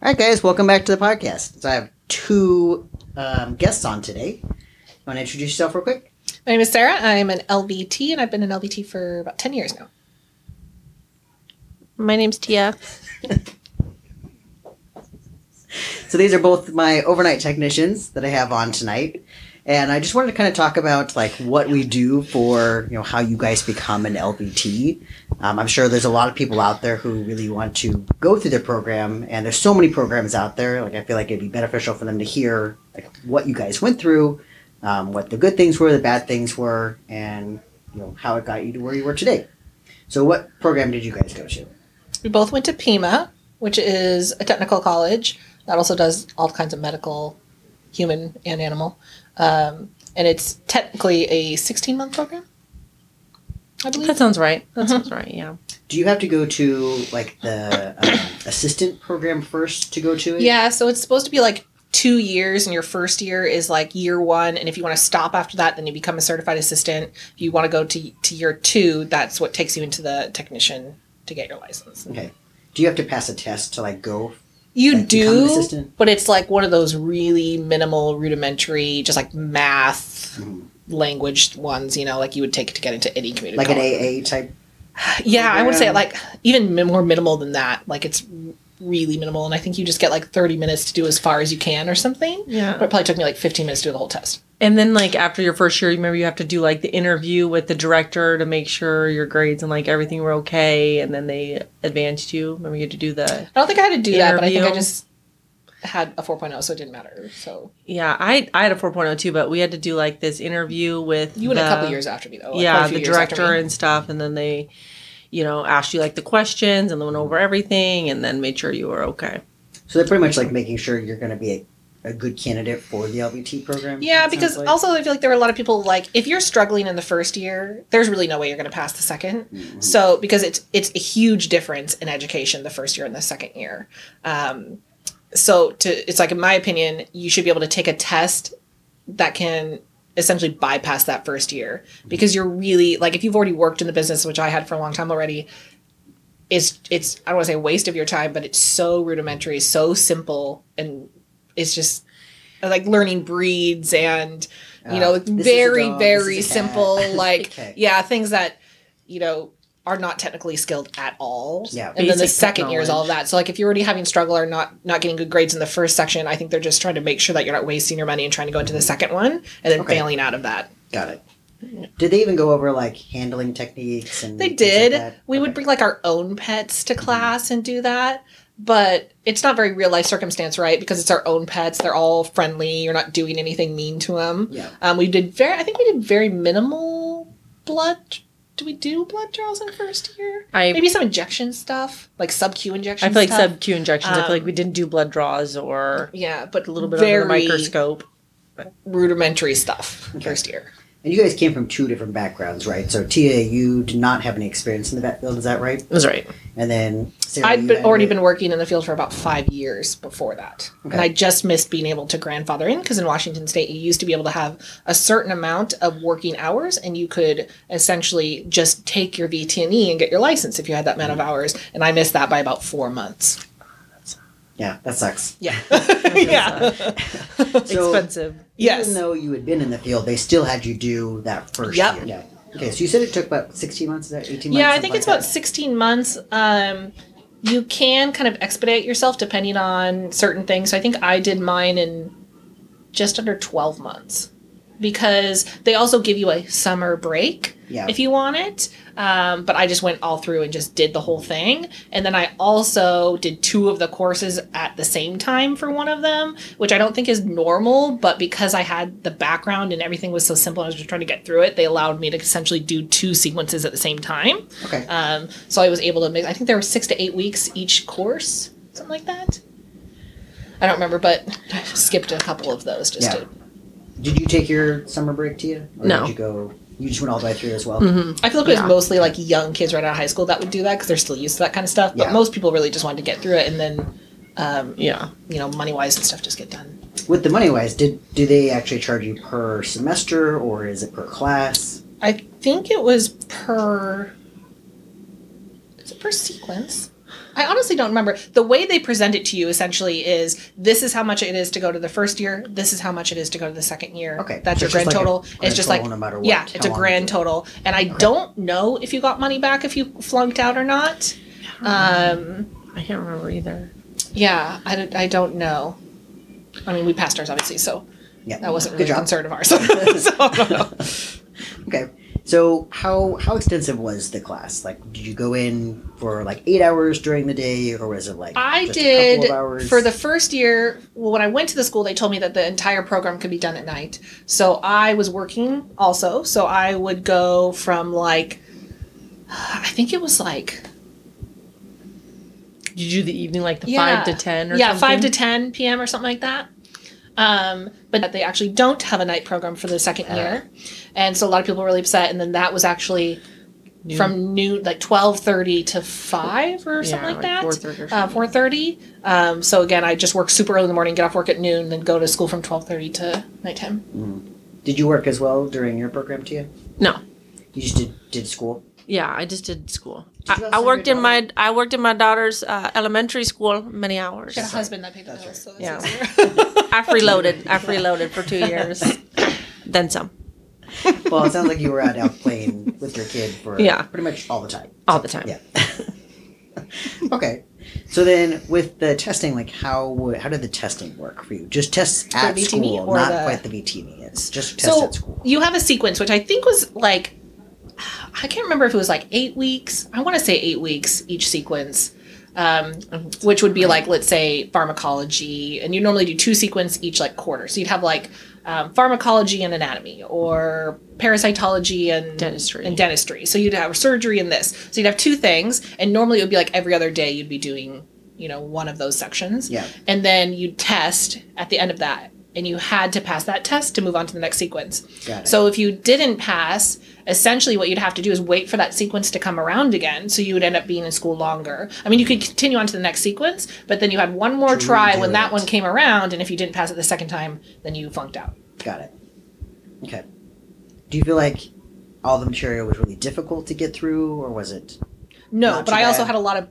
All right, guys, welcome back to the podcast. So I have two um, guests on today. You want to introduce yourself real quick? My name is Sarah. I'm an LVT, and I've been an LVT for about 10 years now. My name's Tia. So these are both my overnight technicians that I have on tonight. And I just wanted to kind of talk about like what we do for, you know, how you guys become an LVT. Um, I'm sure there's a lot of people out there who really want to go through the program and there's so many programs out there. Like I feel like it'd be beneficial for them to hear like what you guys went through, um, what the good things were, the bad things were, and you know, how it got you to where you were today. So what program did you guys go to? We both went to PIMA, which is a technical college that also does all kinds of medical, human and animal. Um, and it's technically a 16 month program, I believe. That sounds right. That sounds right. Yeah. Do you have to go to like the um, assistant program first to go to it? Yeah, so it's supposed to be like two years, and your first year is like year one. And if you want to stop after that, then you become a certified assistant. If you want to go to, to year two, that's what takes you into the technician to get your license. Okay. Do you have to pass a test to like go? You Like, do, but it's like one of those really minimal, rudimentary, just like math Mhm. language ones, you know, like you would take to get into any community Like an. AA type? Yeah, I would say program? like even more minimal than that. Like it's really minimal, and I think you just get like thirty minutes to do as far as you can or something. Yeah. But it probably took me like fifteen minutes to do the whole test. And then like after your first year, remember you have to do like the interview with the director to make sure your grades and like everything were okay, and then they advanced you. Remember you had to do the I don't think I had to do that, but I think I just had a 4.0, so it didn't matter. So yeah. I I had a 4.0 too, but we had to do like this interview with you went a couple years after me though. like, yeah the director and stuff, and then they you know asked you like the questions and then went over everything and then made sure you were okay. So they're pretty much like making sure you're going to be a, good candidate for the LVT program. Yeah, it because like. also I feel like there are a lot of people like if you're struggling in the first year, there's really no way you're going to pass the 2nd Mhm. So because it's it's a huge difference in education the first year and the second year. Um, so to it's like in my opinion, you should be able to take a test that can essentially bypass that first year because you're really like if you've already worked in the business, which I had for a long time already. It's it's I don't want to say a waste of your time, but it's so rudimentary, so simple, and it's just like learning breeds and you know Uh, this is a very dog, very is a cat. simple like Okay. yeah things that you know are not technically skilled at all Yeah. and then the Basic second year is all of that so like if you're already having struggle or not not getting good grades in the first section i think they're just trying to make sure that you're not wasting your money and trying to go into the second one and then Okay. failing out of that Got it. Did they even go over like handling techniques and they things like did that? we would bring like our own pets to class and do that but it's not very real life circumstance right because it's our own pets they're all friendly you're not doing anything mean to them Yeah. Um, we did very. I think we did very minimal blood. Do we do blood draws in first year? I Maybe some injection stuff, like sub Q injections. I feel like stuff. sub Q injections. I feel like Um, we didn't do blood draws or Yeah, but a little bit very under the microscope. rudimentary stuff Okay. first year. And you guys came from two different backgrounds, right? So Tia, you did not have any experience in the vet field, is that right? That's right. And then Sarah, I'd been, already it- been working in the field for about five years before that, Okay. and I just missed being able to grandfather in because in Washington State you used to be able to have a certain amount of working hours, and you could essentially just take your VTNE and get your license if you had that amount of Mm-hmm. hours, and I missed that by about four months. Yeah, that sucks. Yeah. yeah. So, Expensive. Yes. Even though you had been in the field, they still had you do that first Yep. year. Yeah. Okay, so you said it took about 16 months, is that 18 months? Yeah, I think it's about that? 16 months. Um, you can kind of expedite yourself depending on certain things. So I think I did mine in just under 12 months because they also give you a summer break Yeah. if you want it. Um, but I just went all through and just did the whole thing. And then I also did two of the courses at the same time for one of them, which I don't think is normal. But because I had the background and everything was so simple, I was just trying to get through it. They allowed me to essentially do two sequences at the same time. Okay. Um, so I was able to make. I think there were six to eight weeks each course, something like that. I don't remember, but I skipped a couple of those just Yeah. to. Did you take your summer break, Tia? Or No. Did you go? You just went all the way through as well. Mm-hmm. I feel like it was mostly like young kids right out of high school that would do that because they're still used to that kind of stuff. But Yeah. most people really just wanted to get through it and then, um, Yeah. you know, money wise and stuff just get done. With the money wise, did do they actually charge you per semester or is it per class? I think it was per. Is it per sequence? I honestly don't remember. The way they present it to you essentially is this is how much it is to go to the first year. This is how much it is to go to the second year. Okay, that's so your it's just grand like total. grand it's just total like no matter what, yeah, it's a grand you total, and I don't know if you got money back if you flunked out or not. Um, I can't remember either. yeah, I don't, I don't know. I mean, we passed ours obviously, so Yeah, that wasn't Good really a job. concern of ours. so I don't know. Okay. So how how extensive was the class? Like, did you go in for like eight hours during the day, or was it like I just a did couple of hours? for the first year. Well, when I went to the school, they told me that the entire program could be done at night. So I was working also. So I would go from like, I think it was like Did you do the evening like the Yeah. five to ten or yeah something? five to ten p.m. or something like that. Um, but they actually don't have a night program for the second year, and so a lot of people were really upset. And then that was actually from noon, like twelve thirty to five or something like, that. 4:30 or Uh, four thirty. Um, so again, I just work super early in the morning, get off work at noon, then go to school from twelve thirty to nighttime. Did you work as well during your program, too? No. You just did did school. Yeah, I just did school. Did you I, I worked in my I worked in my daughter's uh, elementary school many hours. Got a husband that paid the bills, so Yeah. I freeloaded. I freeloaded for two years, then some, Well, it sounds like you were out, out playing with your kid for Yeah. pretty much all the time. all the time. Yeah. okay. So then, with the testing, like how how did the testing work for you? Just tests at VTV school, not the- quite the VTV. It's just tests so at school. you have a sequence which i think was like i can't remember if it was like eight weeks i want to say eight weeks each sequence um, which would be like let's say pharmacology and you normally do two sequence each like quarter so you'd have like um, pharmacology and anatomy or parasitology and Dentistry. and dentistry so you'd have surgery and this so you'd have two things and normally it would be like every other day you'd be doing you know one of those sections Yeah. and then you'd test at the end of that and you had to pass that test to move on to the next sequence Got it. so if you didn't pass essentially what you'd have to do is wait for that sequence to come around again so you would end up being in school longer i mean you could continue on to the next sequence but then you had one more try when that one came around and if you didn't pass it the second time then you flunked out Got it. Okay. Do you feel like all the material was really difficult to get through, or was it? No, but I also had a lot of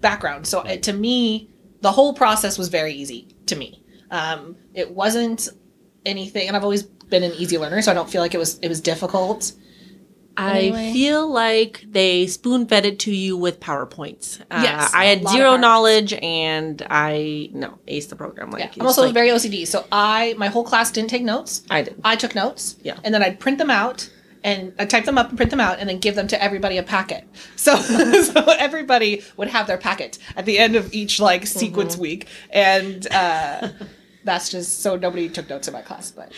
background. So Right. it, to me, the whole process was very easy to me. Um, it wasn't anything, and I've always been an easy learner, so I don't feel like it was it was difficult. I Anyway. feel like they spoon fed it to you with PowerPoints. Uh, Yes, I had zero knowledge, and I no aced the program. Like Yeah, I'm also like- very OCD, so I my whole class didn't take notes. I did. I took notes. Yeah. and then I'd print them out. And I type them up and print them out, and then give them to everybody a packet. So, so everybody would have their packet at the end of each like sequence week, and uh, that's just so nobody took notes in my class. But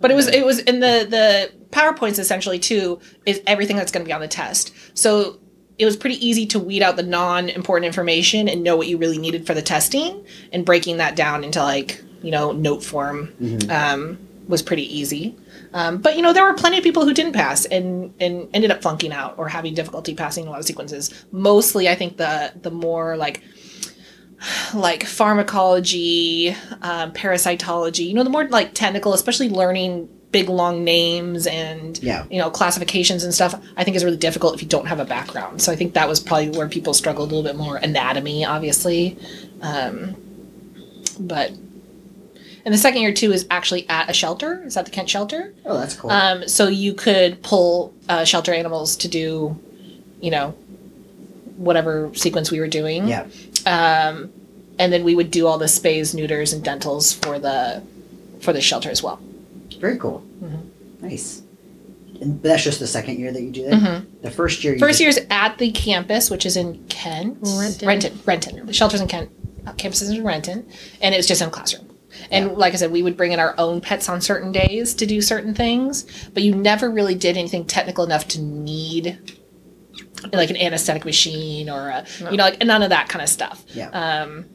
but it was it was in the the powerpoints essentially too is everything that's going to be on the test. So it was pretty easy to weed out the non-important information and know what you really needed for the testing, and breaking that down into like you know note form um, was pretty easy. Um, but you know there were plenty of people who didn't pass and and ended up flunking out or having difficulty passing a lot of sequences. Mostly, I think the the more like like pharmacology, um, parasitology. You know, the more like technical, especially learning big long names and Yeah. you know classifications and stuff. I think is really difficult if you don't have a background. So I think that was probably where people struggled a little bit more. Anatomy, obviously, um, but. And the second year too is actually at a shelter. Is that the Kent shelter. Oh, that's cool. Um, so you could pull uh, shelter animals to do, you know, whatever sequence we were doing. yeah. Um, and then we would do all the spays, neuters, and dentals for the for the shelter as well. Very cool. Mm-hmm. Nice. And that's just the second year that you do that. The first year. You First just- year's at the campus, which is in Kent. Renton. Renton. Renton. The shelter's in Kent. Uh, campus is in Renton, and it's just in a classroom. And Yeah. like I said, we would bring in our own pets on certain days to do certain things, but you never really did anything technical enough to need like an anesthetic machine or a, you know, like none of that kind of stuff. Yeah. Um,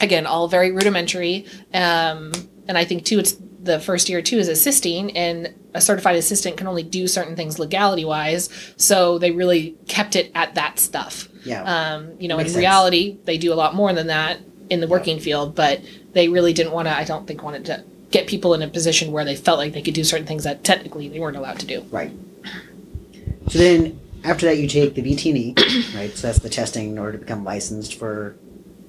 again, all very rudimentary. Um, and I think too, it's the first year too is assisting, and a certified assistant can only do certain things legality wise. So they really kept it at that stuff. yeah. Um, you know, in Makes sense. reality, they do a lot more than that in the working field, but they really didn't want to. I don't think wanted to get people in a position where they felt like they could do certain things that technically they weren't allowed to do. Right. So then, after that, you take the VTE, right? So that's the testing in order to become licensed for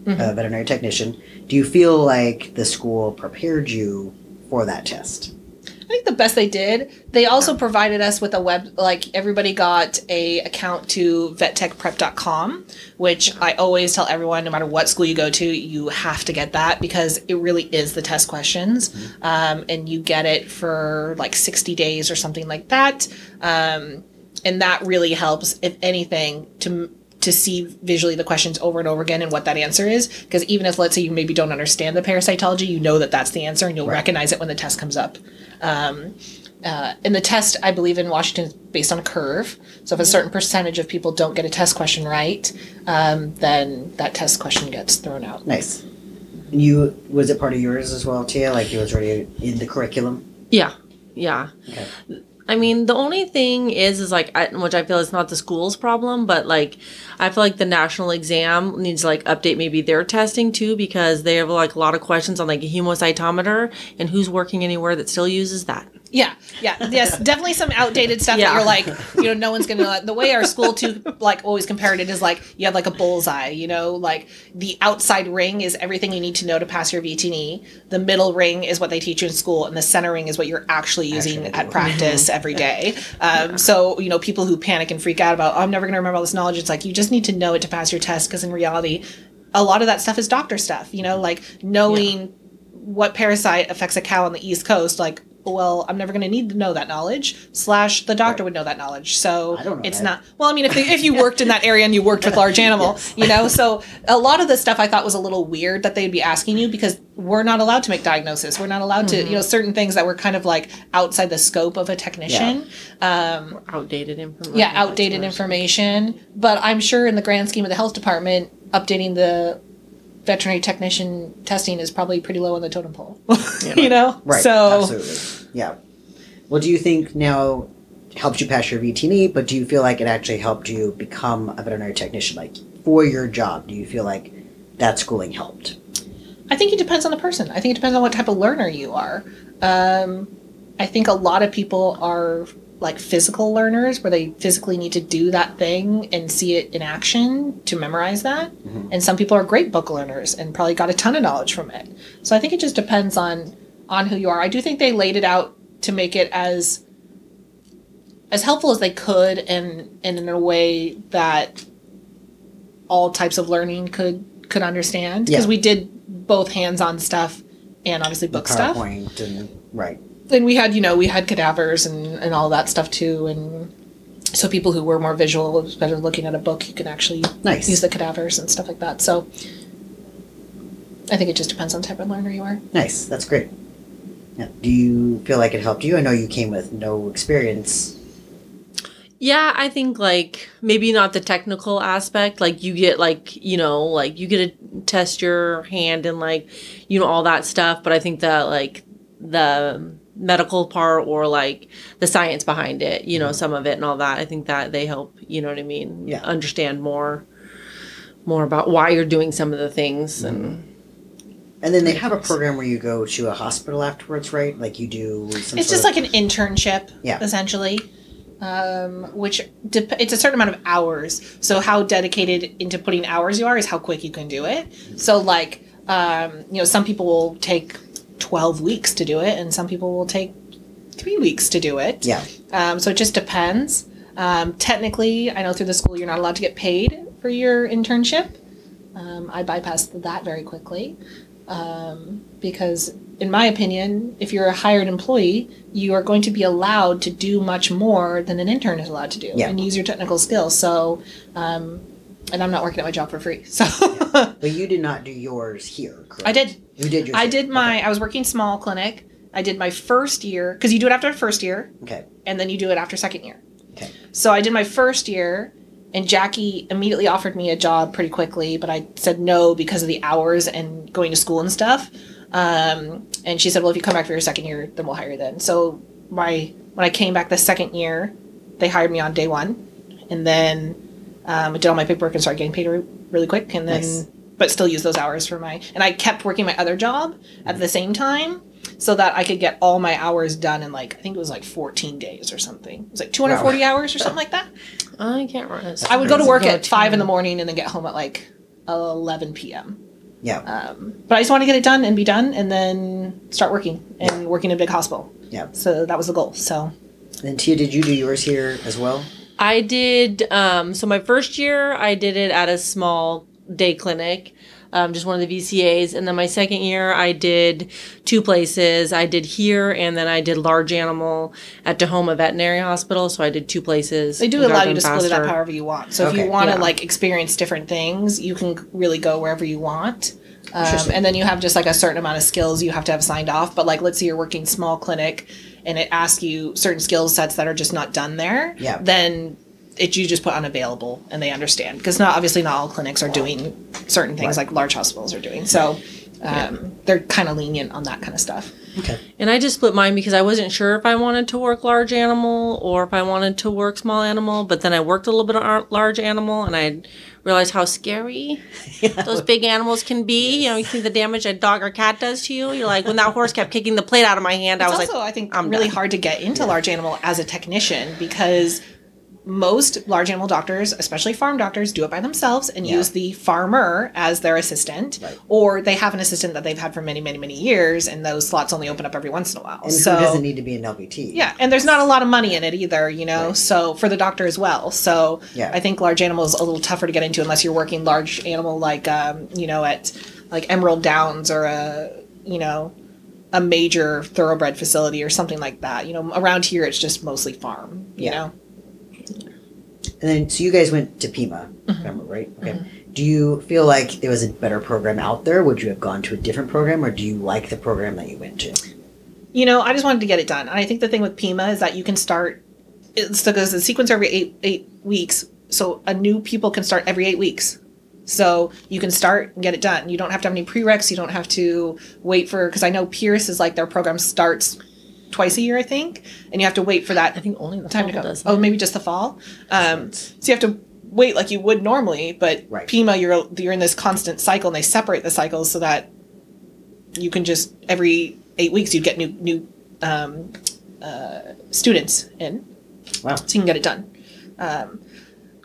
a veterinary technician. Do you feel like the school prepared you for that test? I think the best they did. They also provided us with a web like everybody got a account to vettechprep.com, which I always tell everyone no matter what school you go to, you have to get that because it really is the test questions. Um, and you get it for like 60 days or something like that. Um, and that really helps if anything to to see visually the questions over and over again and what that answer is because even if let's say you maybe don't understand the parasitology you know that that's the answer and you'll Right. recognize it when the test comes up um, uh, and the test i believe in washington is based on a curve so if a certain percentage of people don't get a test question right um, then that test question gets thrown out Nice. And you was it part of yours as well, Tia? Like it was already in the curriculum. Yeah, yeah. Okay. I mean, the only thing is, is like, I, which I feel is not the school's problem, but like, I feel like the national exam needs to like update maybe their testing too because they have like a lot of questions on like a hemocytometer and who's working anywhere that still uses that. Yeah, yeah, yes, definitely some outdated stuff Yeah. that you're like, you know, no one's gonna. The way our school too, like, always compared it is like you have like a bullseye. You know, like the outside ring is everything you need to know to pass your VTE. The middle ring is what they teach you in school, and the center ring is what you're actually using Actually at doing. practice every day. Um, So you know, people who panic and freak out about, oh, I'm never gonna remember all this knowledge. It's like you just need to know it to pass your test, because in reality, a lot of that stuff is doctor stuff. You know, like knowing what parasite affects a cow on the east coast like well i'm never going to need to know that knowledge slash the doctor would know that knowledge. So know it's that. not well i mean if, they, if you worked in that area and you worked with large animal you know so a lot of the stuff i thought was a little weird that they'd be asking you because we're not allowed to make diagnosis. We're not allowed to you know certain things that were kind of like outside the scope of a technician um, Outdated information. yeah outdated information. But i'm sure in the grand scheme of the health department updating the veterinary technician testing is probably pretty low on the totem pole you know Right. so Absolutely. Yeah. Well, do you think now helped you pass your VTE, but do you feel like it actually helped you become a veterinary technician? Like for your job, do you feel like that schooling helped? i think it depends on the person i think it depends on what type of learner you are um, i think a lot of people are like physical learners where they physically need to do that thing and see it in action to memorize that. Mm-hmm. And some people are great book learners and probably got a ton of knowledge from it. So i think it just depends on on who you are. I do think they laid it out to make it as as helpful as they could and and in a way that all types of learning could could understand. Because Yeah. we did both hands-on stuff and obviously book stuff. And right. And we had you know we had cadavers and and all that stuff too and so people who were more visual better looking at a book you can actually Nice. use the cadavers and stuff like that so i think it just depends on the type of learner you are Nice. That's great. Yeah. Do you feel like it helped you? I know you came with no experience. Yeah, I think like maybe not the technical aspect. Like you get like you know like you get to test your hand and like you know all that stuff. But I think that like the medical part or like the science behind it, you know, some of it and all that. I think that they help. You know what I mean? Yeah. Understand more, more about why you're doing some of the things and. And then they have a program where you go to a hospital afterwards, right? Like you do some it's just of- like an internship Yeah. essentially um, which dep- it's a certain amount of hours so how dedicated into putting hours you are is how quick you can do it so like um, you know some people will take 12 weeks to do it and some people will take three weeks to do it Yeah. um, so it just depends um, technically i know through the school you're not allowed to get paid for your internship um, i bypassed that very quickly um, because in my opinion if you're a hired employee you are going to be allowed to do much more than an intern is allowed to do Yeah. and use your technical skills so um, and i'm not working at my job for free so But you did not do yours here, correct? i did You did yours. i did my Okay. i was working small clinic i did my first year because you do it after first year Okay. and then you do it after second year. Okay. So I did my first year, and Jackie immediately offered me a job pretty quickly, but I said no because of the hours and going to school and stuff. Um, and she said, "Well, if you come back for your second year, then we'll hire you then." So my when I came back the second year, they hired me on day one, and then um, I did all my paperwork and started getting paid re- really quick, and then Nice. but still use those hours for my and I kept working my other job at the same time. so that I could get all my hours done in like I think it was like 14 days or something. It was like 240 hours or something like that. I can't remember. I would go to work at to- five in the morning and then get home at like 11 p.m. Yeah. Um, but I just want to get it done and be done, and then start working and working in a big hospital. yeah. So that was the goal. So And Tia, did you do yours here as well? I did. Um, so my first year, I did it at a small day clinic, um, just one of the VCAs, and then my second year, I did two places. I did here, and then I did large animal at Tahoma Veterinary Hospital. So I did two places. they do allow you them to split it up however you want. So if you want to Yeah. like experience different things, you can really go wherever you want. Um, and then you have just like a certain amount of skills you have to have signed off. But like, let's say you're working small clinic, and it asks you certain skill sets that are just not done there. Yeah. Then it you just put unavailable, and they understand because not obviously not all clinics are doing certain things Right. like large hospitals are doing. So um, they're kind of lenient on that kind of stuff. Okay. And I just split mine because I wasn't sure if I wanted to work large animal or if I wanted to work small animal. But then I worked a little bit of ar- large animal and I realized how scary those big animals can be. You know, you see the damage a dog or cat does to you. You're like, when that horse kept kicking the plate out of my hand, I was also, like, I think, I'm really done. hard to get into large animal as a technician because most large animal doctors, especially farm doctors, do it by themselves and Yeah. use the farmer as their assistant, Right. or they have an assistant that they've had for many, many, many years, and those slots only open up every once in a while. And so doesn't need to be an LVT? yeah, and there's not a lot of money in it either, you know. Right. So for the doctor as well. So Yeah. I think large animal is a little tougher to get into unless you're working large animal like um, you know at like Emerald Downs or a you know a major thoroughbred facility or something like that. You know, around here it's just mostly farm. You Yeah. know, And then, so you guys went to Pima, Mm-hmm. remember, right? Okay. Do you feel like there was a better program out there? Would you have gone to a different program, or do you like the program that you went to? you know, I just wanted to get it done. And I think the thing with Pima is that you can start. It's because the sequence every eight eight weeks, so a new people can start every eight weeks. So you can start and get it done. You don't have to have any prereqs. You don't have to wait for because I know Pierce is like their program starts twice a year, I think, and you have to wait for that I think only the time to go. does Oh, maybe just the fall. Um, so you have to wait like you would normally, but Right. Pima, you're you're in this constant cycle, and they separate the cycles so that you can just every eight weeks you'd get new new um, uh, students in, Wow. so you can get it done. Um,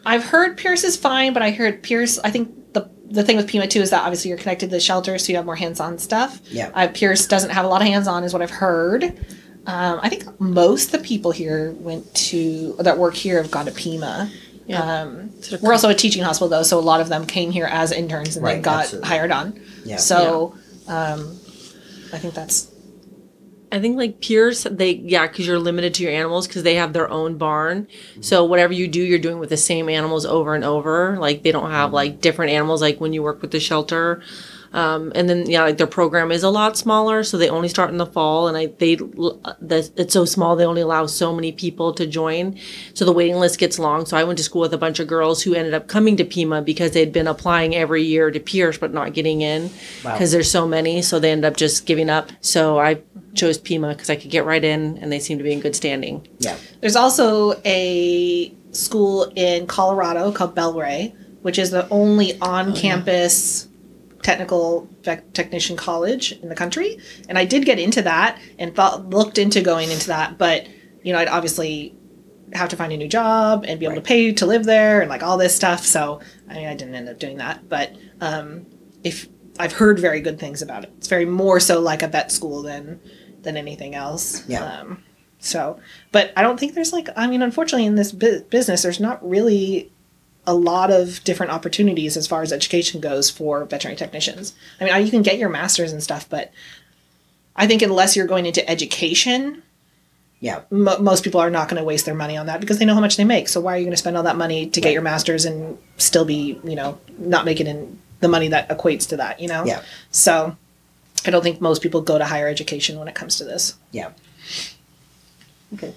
I've heard Pierce is fine, but I heard Pierce. I think the the thing with Pima too is that obviously you're connected to the shelter, so you have more hands on stuff. Yeah. Uh, Pierce doesn't have a lot of hands on, is what I've heard. Um, I think most of the people here went to that work here have gone to Pima. Yeah. Um, we're also a teaching hospital though, so a lot of them came here as interns and Right, then got absolutely. hired on. Yeah. So um, I think that's I think like Pierce, they yeah, because you're limited to your animals because they have their own barn. So whatever you do, you're doing with the same animals over and over. Like they don't have like different animals like when you work with the shelter. Um, and then yeah, like their program is a lot smaller, so they only start in the fall, and I they the, it's so small they only allow so many people to join, so the waiting list gets long. So I went to school with a bunch of girls who ended up coming to Pima because they'd been applying every year to Pierce but not getting in Wow. because there's so many, so they end up just giving up. So I chose Pima because I could get right in, and they seem to be in good standing. Yeah. There's also a school in Colorado called Bel-Rea, which is the only on-campus technical tech- technician college in the country. And I did get into that and thought looked into going into that, but you know, I'd obviously have to find a new job and be able Right. to pay to live there and like all this stuff. So I mean, I didn't end up doing that, but um, if I've heard very good things about it, it's very more so like a vet school than than anything else. Yeah. Um, so, but I don't think there's like, I mean, unfortunately, in this bu- business, there's not really a lot of different opportunities as far as education goes for veterinary technicians. I mean, you can get your master's and stuff, but I think unless you're going into education, Yeah. mo most people are not going to waste their money on that because they know how much they make. So why are you going to spend all that money to get your master's and still be, you know, not making in the money that equates to that, you know? Yeah. So I don't think most people go to higher education when it comes to this. Yeah. Okay.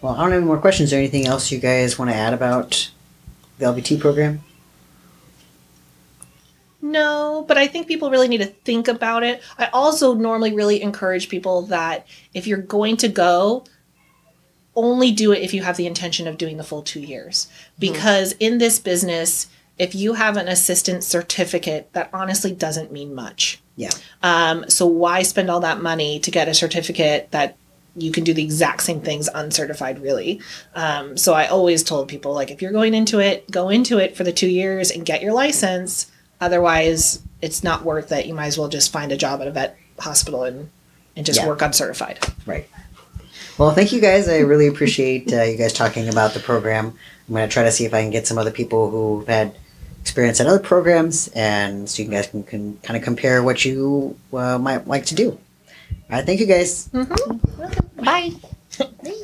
Well, I don't have any more questions. Or anything else you guys want to add about the LVT program? No, but I think people really need to think about it. I also normally really encourage people that if you're going to go, only do it if you have the intention of doing the full two years. Because in this business, if you have an assistant certificate, that honestly doesn't mean much. Yeah. Um, so why spend all that money to get a certificate that you can do the exact same things uncertified really um, so i always told people like if you're going into it go into it for the two years and get your license otherwise it's not worth it you might as well just find a job at a vet hospital and and just Yeah. work uncertified Right. Well, thank you guys. I really appreciate uh, you guys talking about the program. I'm going to try to see if I can get some other people who've had experience at other programs, and so you guys can, can kind of compare what you uh, might like to do. All right. Thank you guys. Mm-hmm. bye